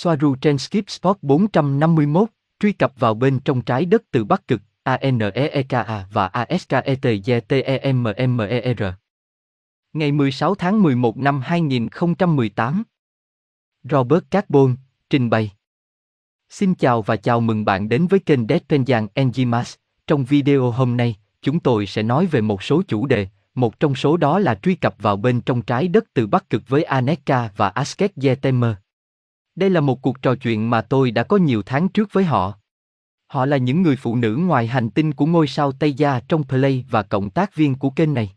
Soaru trên Skip Spot 451, truy cập vào bên trong trái đất từ Bắc Cực, ANEEKA và ASKETYTEMMER. Ngày 16 tháng 11 năm 2018 Robert Carbon, trình bày Xin chào và chào mừng bạn đến với kênh Deadpenjan Enzymas. Trong video hôm nay, chúng tôi sẽ nói về một số chủ đề, một trong số đó là truy cập vào bên trong trái đất từ Bắc Cực với Aneka và Asket Yetemer. Đây là một cuộc trò chuyện mà tôi đã có nhiều tháng trước với họ. Họ là những người phụ nữ ngoài hành tinh của ngôi sao Tây Gia trong Play và cộng tác viên của kênh này.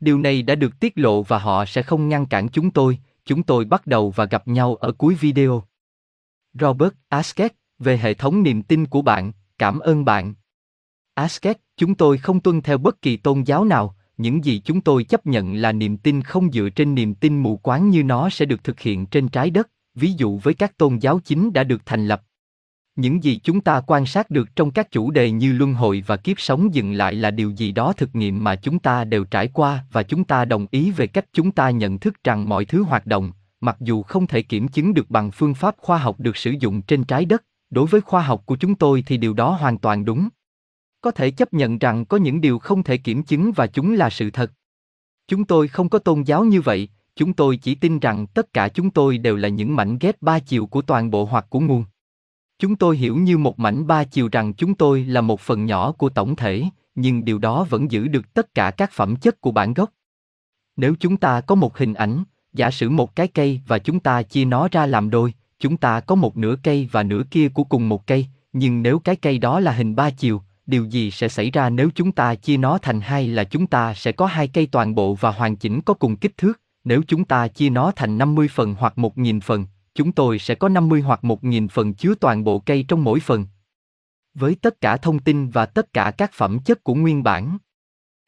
Điều này đã được tiết lộ và họ sẽ không ngăn cản chúng tôi, chúng tôi bắt đầu và gặp nhau ở cuối video. Robert Asket, về hệ thống niềm tin của bạn, cảm ơn bạn. Asket, chúng tôi không tuân theo bất kỳ tôn giáo nào, những gì chúng tôi chấp nhận là niềm tin không dựa trên niềm tin mù quáng như nó sẽ được thực hiện trên trái đất, ví dụ với các tôn giáo chính đã được thành lập. Những gì chúng ta quan sát được trong các chủ đề như luân hồi và kiếp sống dừng lại là điều gì đó thực nghiệm mà chúng ta đều trải qua và chúng ta đồng ý về cách chúng ta nhận thức rằng mọi thứ hoạt động, mặc dù không thể kiểm chứng được bằng phương pháp khoa học được sử dụng trên trái đất, đối với khoa học của chúng tôi thì điều đó hoàn toàn đúng. Có thể chấp nhận rằng có những điều không thể kiểm chứng và chúng là sự thật. Chúng tôi không có tôn giáo như vậy, chúng tôi chỉ tin rằng tất cả chúng tôi đều là những mảnh ghép ba chiều của toàn bộ hoặc của nguồn. Chúng tôi hiểu như một mảnh ba chiều rằng chúng tôi là một phần nhỏ của tổng thể, nhưng điều đó vẫn giữ được tất cả các phẩm chất của bản gốc. Nếu chúng ta có một hình ảnh, giả sử một cái cây và chúng ta chia nó ra làm đôi, chúng ta có một nửa cây và nửa kia của cùng một cây, nhưng nếu cái cây đó là hình ba chiều, điều gì sẽ xảy ra nếu chúng ta chia nó thành hai là chúng ta sẽ có hai cây toàn bộ và hoàn chỉnh có cùng kích thước, nếu chúng ta chia nó thành 50 phần hoặc 1.000 phần, chúng tôi sẽ có 50 hoặc 1.000 phần chứa toàn bộ cây trong mỗi phần. Với tất cả thông tin và tất cả các phẩm chất của nguyên bản.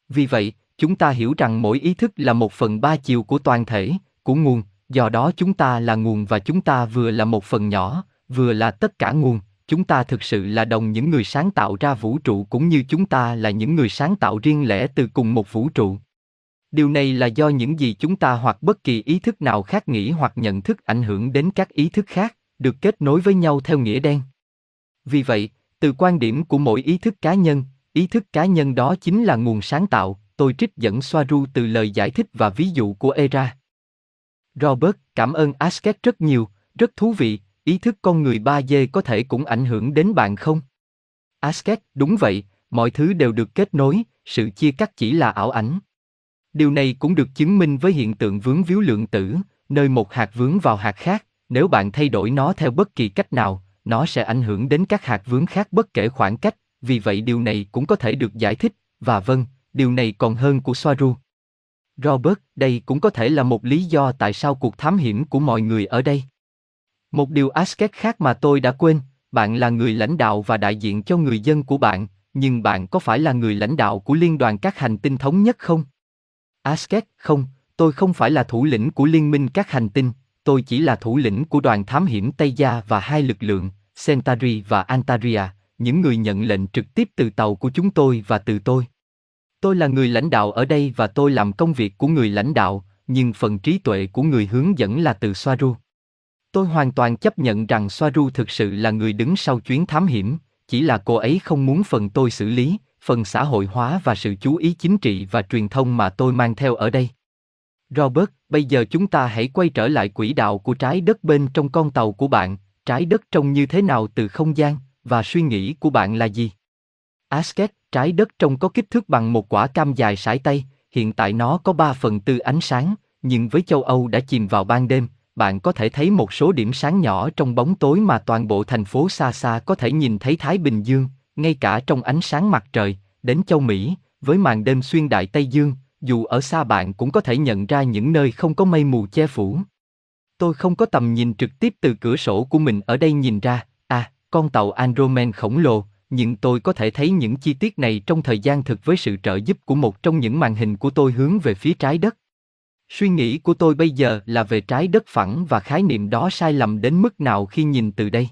Vì vậy, chúng ta hiểu rằng mỗi ý thức là một phần ba chiều của toàn thể, của nguồn, do đó chúng ta là nguồn và chúng ta vừa là một phần nhỏ, vừa là tất cả nguồn, chúng ta thực sự là đồng những người sáng tạo ra vũ trụ cũng như chúng ta là những người sáng tạo riêng lẻ từ cùng một vũ trụ. Điều này là do những gì chúng ta hoặc bất kỳ ý thức nào khác nghĩ hoặc nhận thức ảnh hưởng đến các ý thức khác, được kết nối với nhau theo nghĩa đen. Vì vậy, từ quan điểm của mỗi ý thức cá nhân, ý thức cá nhân đó chính là nguồn sáng tạo, tôi trích dẫn Soaru từ lời giải thích và ví dụ của Era. Robert, cảm ơn Asket rất nhiều, rất thú vị, ý thức con người 3D có thể cũng ảnh hưởng đến bạn không? Asket, đúng vậy, mọi thứ đều được kết nối, sự chia cắt chỉ là ảo ảnh. Điều này cũng được chứng minh với hiện tượng vướng víu lượng tử, nơi một hạt vướng vào hạt khác, nếu bạn thay đổi nó theo bất kỳ cách nào, nó sẽ ảnh hưởng đến các hạt vướng khác bất kể khoảng cách, vì vậy điều này cũng có thể được giải thích, và vâng, điều này còn hơn của Soaru. Robert, đây cũng có thể là một lý do tại sao cuộc thám hiểm của mọi người ở đây. Một điều Asket khác mà tôi đã quên, bạn là người lãnh đạo và đại diện cho người dân của bạn, nhưng bạn có phải là người lãnh đạo của liên đoàn các hành tinh thống nhất không? Asket, không, tôi không phải là thủ lĩnh của liên minh các hành tinh, tôi chỉ là thủ lĩnh của đoàn thám hiểm Tây Gia và hai lực lượng, Centauri và Antaria, những người nhận lệnh trực tiếp từ tàu của chúng tôi và từ tôi. Tôi là người lãnh đạo ở đây và tôi làm công việc của người lãnh đạo, nhưng phần trí tuệ của người hướng dẫn là từ Soaru. Tôi hoàn toàn chấp nhận rằng Soaru thực sự là người đứng sau chuyến thám hiểm, chỉ là cô ấy không muốn phần tôi xử lý, phần xã hội hóa và sự chú ý chính trị và truyền thông mà tôi mang theo ở đây. Robert, bây giờ chúng ta hãy quay trở lại quỹ đạo của trái đất bên trong con tàu của bạn, trái đất trông như thế nào từ không gian, và suy nghĩ của bạn là gì? Asket, trái đất trông có kích thước bằng một quả cam dài sải tay, hiện tại nó có 3 phần tư ánh sáng, nhưng với châu Âu đã chìm vào ban đêm, bạn có thể thấy một số điểm sáng nhỏ trong bóng tối mà toàn bộ thành phố xa xa có thể nhìn thấy Thái Bình Dương, ngay cả trong ánh sáng mặt trời, đến châu Mỹ, với màn đêm xuyên đại Tây Dương, dù ở xa bạn cũng có thể nhận ra những nơi không có mây mù che phủ. Tôi không có tầm nhìn trực tiếp từ cửa sổ của mình ở đây nhìn ra, à, con tàu Andromen khổng lồ, nhưng tôi có thể thấy những chi tiết này trong thời gian thực với sự trợ giúp của một trong những màn hình của tôi hướng về phía trái đất. Suy nghĩ của tôi bây giờ là về trái đất phẳng và khái niệm đó sai lầm đến mức nào khi nhìn từ đây.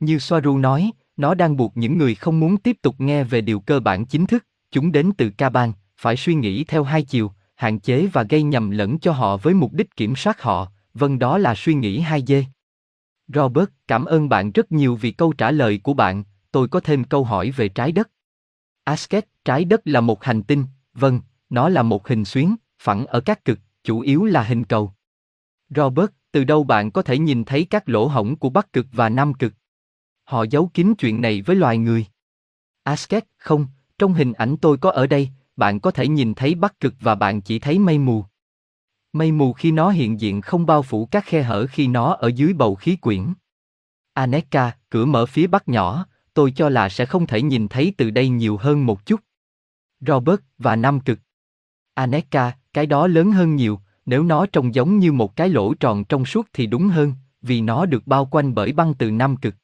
Như Soaru nói, nó đang buộc những người không muốn tiếp tục nghe về điều cơ bản chính thức, chúng đến từ ca bang, phải suy nghĩ theo hai chiều, hạn chế và gây nhầm lẫn cho họ với mục đích kiểm soát họ, vâng đó là suy nghĩ hai dê. Robert, cảm ơn bạn rất nhiều vì câu trả lời của bạn, tôi có thêm câu hỏi về trái đất. Asket, trái đất là một hành tinh, vâng, nó là một hình xuyến, phẳng ở các cực, chủ yếu là hình cầu. Robert, từ đâu bạn có thể nhìn thấy các lỗ hổng của Bắc cực và Nam cực? Họ giấu kín chuyện này với loài người. Asket, không, trong hình ảnh tôi có ở đây, bạn có thể nhìn thấy Bắc cực và bạn chỉ thấy mây mù. Mây mù khi nó hiện diện không bao phủ các khe hở khi nó ở dưới bầu khí quyển. Aneka, cửa mở phía bắc nhỏ, tôi cho là sẽ không thể nhìn thấy từ đây nhiều hơn một chút. Robert và Nam Cực. Aneka, cái đó lớn hơn nhiều, nếu nó trông giống như một cái lỗ tròn trong suốt thì đúng hơn, vì nó được bao quanh bởi băng từ Nam Cực.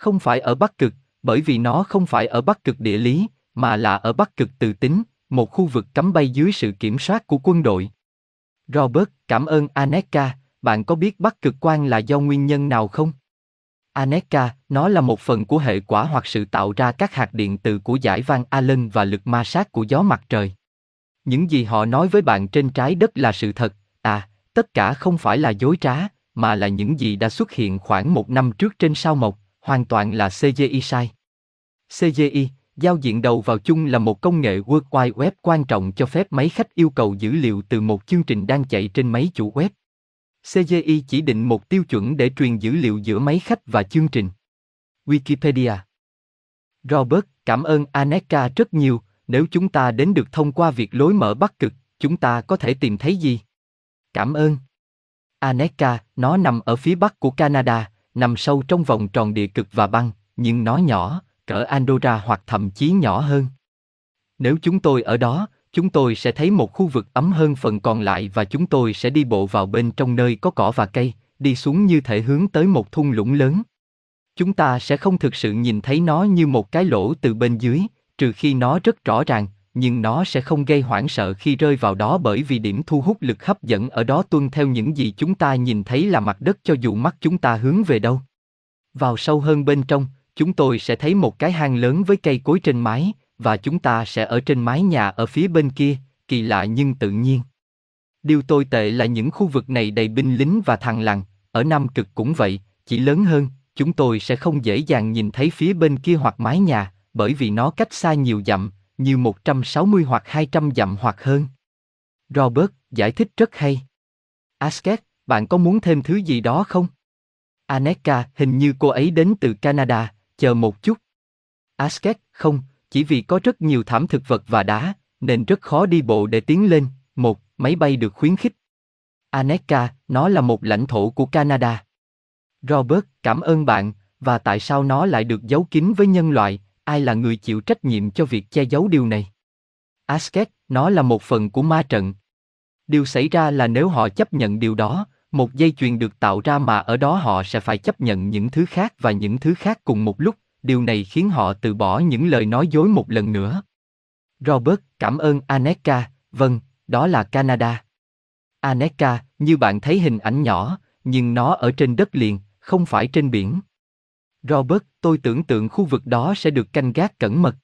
Không phải ở Bắc Cực, bởi vì nó không phải ở Bắc Cực địa lý, mà là ở Bắc Cực từ tính, một khu vực cấm bay dưới sự kiểm soát của quân đội. Robert, cảm ơn Aneka, bạn có biết Bắc Cực Quan là do nguyên nhân nào không? Aneka, nó là một phần của hệ quả hoặc sự tạo ra các hạt điện từ của giải Van Allen và lực ma sát của gió mặt trời. Những gì họ nói với bạn trên trái đất là sự thật, à, tất cả không phải là dối trá, mà là những gì đã xuất hiện khoảng một năm trước trên sao mộc, hoàn toàn là CGI sai. CGI, giao diện đầu vào chung là một công nghệ World Wide Web quan trọng cho phép máy khách yêu cầu dữ liệu từ một chương trình đang chạy trên máy chủ web. CGI chỉ định một tiêu chuẩn để truyền dữ liệu giữa máy khách và chương trình. Wikipedia Robert, cảm ơn Aneka rất nhiều, nếu chúng ta đến được thông qua việc lối mở Bắc Cực, chúng ta có thể tìm thấy gì? Cảm ơn. Aneka, nó nằm ở phía bắc của Canada, nằm sâu trong vòng tròn địa cực và băng, nhưng nó nhỏ, cỡ Andorra hoặc thậm chí nhỏ hơn. Nếu chúng tôi ở đó, chúng tôi sẽ thấy một khu vực ấm hơn phần còn lại và chúng tôi sẽ đi bộ vào bên trong nơi có cỏ và cây, đi xuống như thể hướng tới một thung lũng lớn. Chúng ta sẽ không thực sự nhìn thấy nó như một cái lỗ từ bên dưới, trừ khi nó rất rõ ràng, nhưng nó sẽ không gây hoảng sợ khi rơi vào đó bởi vì điểm thu hút lực hấp dẫn ở đó tuân theo những gì chúng ta nhìn thấy là mặt đất cho dù mắt chúng ta hướng về đâu. Vào sâu hơn bên trong, chúng tôi sẽ thấy một cái hang lớn với cây cối trên mái, và chúng ta sẽ ở trên mái nhà ở phía bên kia, kỳ lạ nhưng tự nhiên. Điều tồi tệ là những khu vực này đầy binh lính và thằng lằn, ở Nam Cực cũng vậy, chỉ lớn hơn, chúng tôi sẽ không dễ dàng nhìn thấy phía bên kia hoặc mái nhà, bởi vì nó cách xa nhiều dặm, như 160 hoặc 200 dặm hoặc hơn. Robert, giải thích rất hay. Asket, bạn có muốn thêm thứ gì đó không? Aneka, hình như cô ấy đến từ Canada, chờ một chút. Asket, không, chỉ vì có rất nhiều thảm thực vật và đá, nên rất khó đi bộ để tiến lên. Một, máy bay được khuyến khích. Aneka, nó là một lãnh thổ của Canada. Robert, cảm ơn bạn, và tại sao nó lại được giấu kín với nhân loại, ai là người chịu trách nhiệm cho việc che giấu điều này? Asket, nó là một phần của ma trận. Điều xảy ra là nếu họ chấp nhận điều đó, một dây chuyền được tạo ra mà ở đó họ sẽ phải chấp nhận những thứ khác và những thứ khác cùng một lúc, điều này khiến họ từ bỏ những lời nói dối một lần nữa. Robert, cảm ơn Aneka, vâng, đó là Canada. Aneka, như bạn thấy hình ảnh nhỏ, nhưng nó ở trên đất liền, không phải trên biển. Robert, tôi tưởng tượng khu vực đó sẽ được canh gác cẩn mật.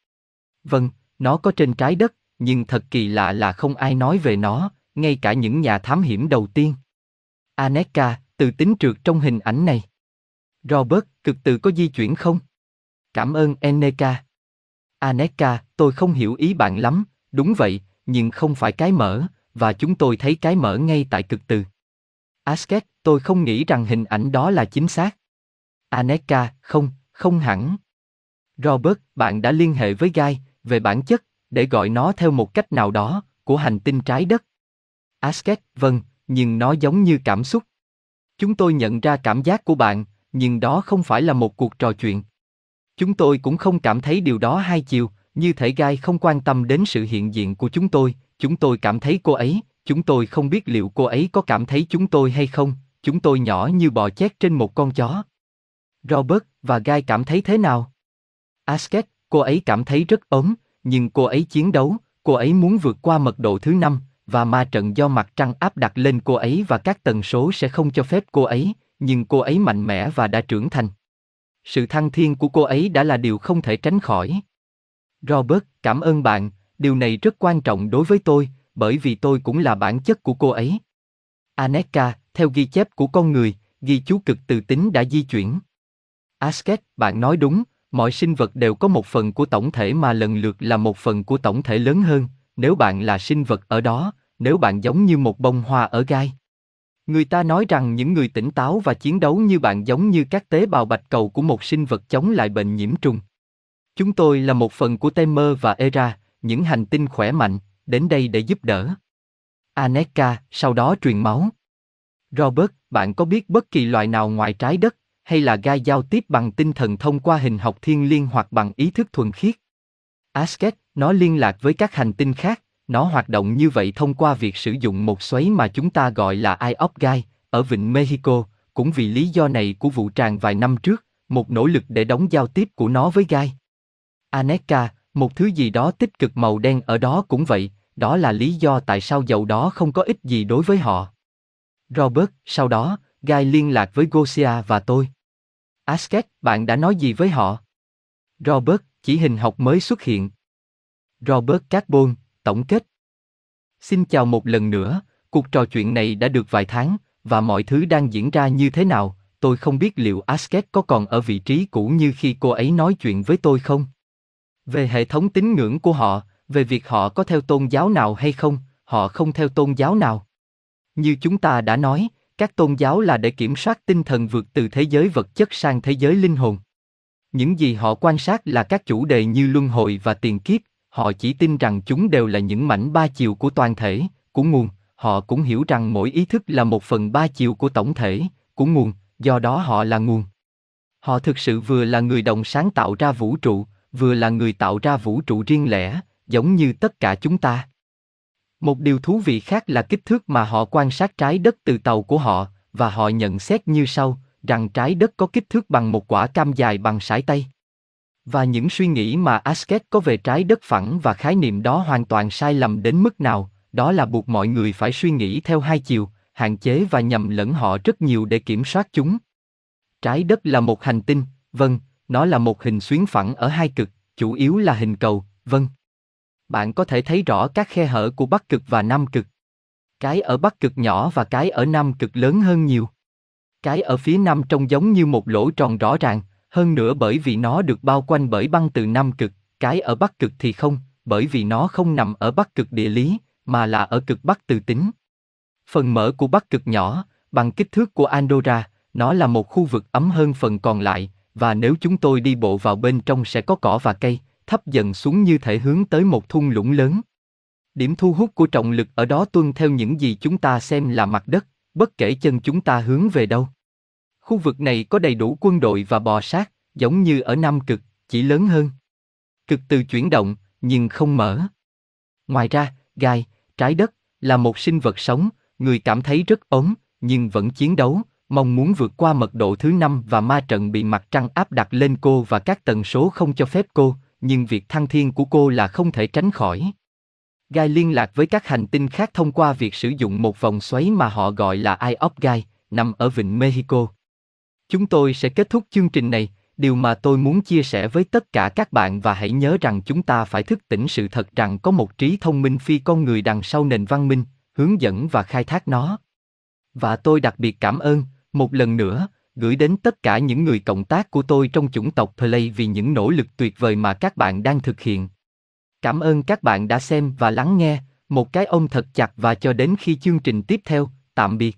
Vâng, nó có trên trái đất, nhưng thật kỳ lạ là không ai nói về nó, ngay cả những nhà thám hiểm đầu tiên. Aneka, từ tính trượt trong hình ảnh này. Robert, cực từ có di chuyển không? Cảm ơn Aneka. Aneka, tôi không hiểu ý bạn lắm, đúng vậy, nhưng không phải cái mở, và chúng tôi thấy cái mở ngay tại cực từ. Asket, tôi không nghĩ rằng hình ảnh đó là chính xác. Aneka, không, không hẳn. Robert, bạn đã liên hệ với Gai về bản chất, để gọi nó theo một cách nào đó, của hành tinh trái đất. Asket, vâng, nhưng nó giống như cảm xúc. Chúng tôi nhận ra cảm giác của bạn, nhưng đó không phải là một cuộc trò chuyện. Chúng tôi cũng không cảm thấy điều đó hai chiều, như thể gai không quan tâm đến sự hiện diện của chúng tôi, chúng tôi cảm thấy cô ấy, chúng tôi không biết liệu cô ấy có cảm thấy chúng tôi hay không, chúng tôi nhỏ như bò chét trên một con chó. Robert và Gai cảm thấy thế nào? Asket, cô ấy cảm thấy rất ốm, nhưng cô ấy chiến đấu, cô ấy muốn vượt qua mật độ thứ năm, và ma trận do mặt trăng áp đặt lên cô ấy và các tần số sẽ không cho phép cô ấy, nhưng cô ấy mạnh mẽ và đã trưởng thành. Sự thăng thiên của cô ấy đã là điều không thể tránh khỏi. Robert, cảm ơn bạn, điều này rất quan trọng đối với tôi, bởi vì tôi cũng là bản chất của cô ấy. Aneka, theo ghi chép của con người, ghi chú cực từ tính đã di chuyển. Asket, bạn nói đúng, mọi sinh vật đều có một phần của tổng thể mà lần lượt là một phần của tổng thể lớn hơn, nếu bạn là sinh vật ở đó, nếu bạn giống như một bông hoa ở gai. Người ta nói rằng những người tỉnh táo và chiến đấu như bạn giống như các tế bào bạch cầu của một sinh vật chống lại bệnh nhiễm trùng. Chúng tôi là một phần của Temer và Era, những hành tinh khỏe mạnh, đến đây để giúp đỡ. Aneka, sau đó truyền máu. Robert, bạn có biết bất kỳ loài nào ngoài trái đất, hay là gai giao tiếp bằng tinh thần thông qua hình học thiên liên hoặc bằng ý thức thuần khiết? Asket, nó liên lạc với các hành tinh khác, nó hoạt động như vậy thông qua việc sử dụng một xoáy mà chúng ta gọi là Eye of Gai, ở vịnh Mexico, cũng vì lý do này của vụ tràn vài năm trước, một nỗ lực để đóng giao tiếp của nó với gai. Aneka, một thứ gì đó tích cực màu đen ở đó cũng vậy, đó là lý do tại sao dầu đó không có ích gì đối với họ. Robert, sau đó, Gai liên lạc với Gosia và tôi. Asket, bạn đã nói gì với họ? Robert, chỉ hình học mới xuất hiện. Robert Carbon, tổng kết. Xin chào một lần nữa, cuộc trò chuyện này đã được vài tháng, và mọi thứ đang diễn ra như thế nào, tôi không biết liệu Asket có còn ở vị trí cũ như khi cô ấy nói chuyện với tôi không. Về hệ thống tín ngưỡng của họ, về việc họ có theo tôn giáo nào hay không, họ không theo tôn giáo nào. Như chúng ta đã nói, các tôn giáo là để kiểm soát tinh thần vượt từ thế giới vật chất sang thế giới linh hồn. Những gì họ quan sát là các chủ đề như luân hồi và tiền kiếp, họ chỉ tin rằng chúng đều là những mảnh ba chiều của toàn thể, của nguồn, họ cũng hiểu rằng mỗi ý thức là một phần ba chiều của tổng thể, của nguồn, do đó họ là nguồn. Họ thực sự vừa là người đồng sáng tạo ra vũ trụ, vừa là người tạo ra vũ trụ riêng lẻ, giống như tất cả chúng ta. Một điều thú vị khác là kích thước mà họ quan sát trái đất từ tàu của họ, và họ nhận xét như sau, rằng trái đất có kích thước bằng một quả cam dài bằng sải tay. Và những suy nghĩ mà Asket có về trái đất phẳng và khái niệm đó hoàn toàn sai lầm đến mức nào, đó là buộc mọi người phải suy nghĩ theo hai chiều, hạn chế và nhầm lẫn họ rất nhiều để kiểm soát chúng. Trái đất là một hành tinh, vâng, nó là một hình xuyến phẳng ở hai cực, chủ yếu là hình cầu, vâng. Bạn có thể thấy rõ các khe hở của bắc cực và nam cực. Cái ở bắc cực nhỏ và cái ở nam cực lớn hơn nhiều. Cái ở phía nam trông giống như một lỗ tròn rõ ràng, hơn nữa bởi vì nó được bao quanh bởi băng từ nam cực, cái ở bắc cực thì không, bởi vì nó không nằm ở bắc cực địa lý, mà là ở cực bắc từ tính. Phần mở của bắc cực nhỏ, bằng kích thước của Andorra, nó là một khu vực ấm hơn phần còn lại, và nếu chúng tôi đi bộ vào bên trong sẽ có cỏ và cây, thấp dần xuống như thể hướng tới một thung lũng lớn. Điểm thu hút của trọng lực ở đó tuân theo những gì chúng ta xem là mặt đất, bất kể chân chúng ta hướng về đâu. Khu vực này có đầy đủ quân đội và bò sát, giống như ở Nam Cực, chỉ lớn hơn. Cực từ chuyển động, nhưng không mở. Ngoài ra, gai, trái đất, là một sinh vật sống, người cảm thấy rất ốm, nhưng vẫn chiến đấu, mong muốn vượt qua mật độ thứ năm và ma trận bị mặt trăng áp đặt lên cô và các tần số không cho phép cô, nhưng việc thăng thiên của cô là không thể tránh khỏi. Gai liên lạc với các hành tinh khác thông qua việc sử dụng một vòng xoáy mà họ gọi là Eye of Gai, nằm ở vịnh Mexico. Chúng tôi sẽ kết thúc chương trình này, điều mà tôi muốn chia sẻ với tất cả các bạn và hãy nhớ rằng chúng ta phải thức tỉnh sự thật rằng có một trí thông minh phi con người đằng sau nền văn minh, hướng dẫn và khai thác nó. Và tôi đặc biệt cảm ơn, một lần nữa, gửi đến tất cả những người cộng tác của tôi trong chủng tộc Play vì những nỗ lực tuyệt vời mà các bạn đang thực hiện. Cảm ơn các bạn đã xem và lắng nghe, một cái ôm thật chặt và cho đến khi chương trình tiếp theo, tạm biệt.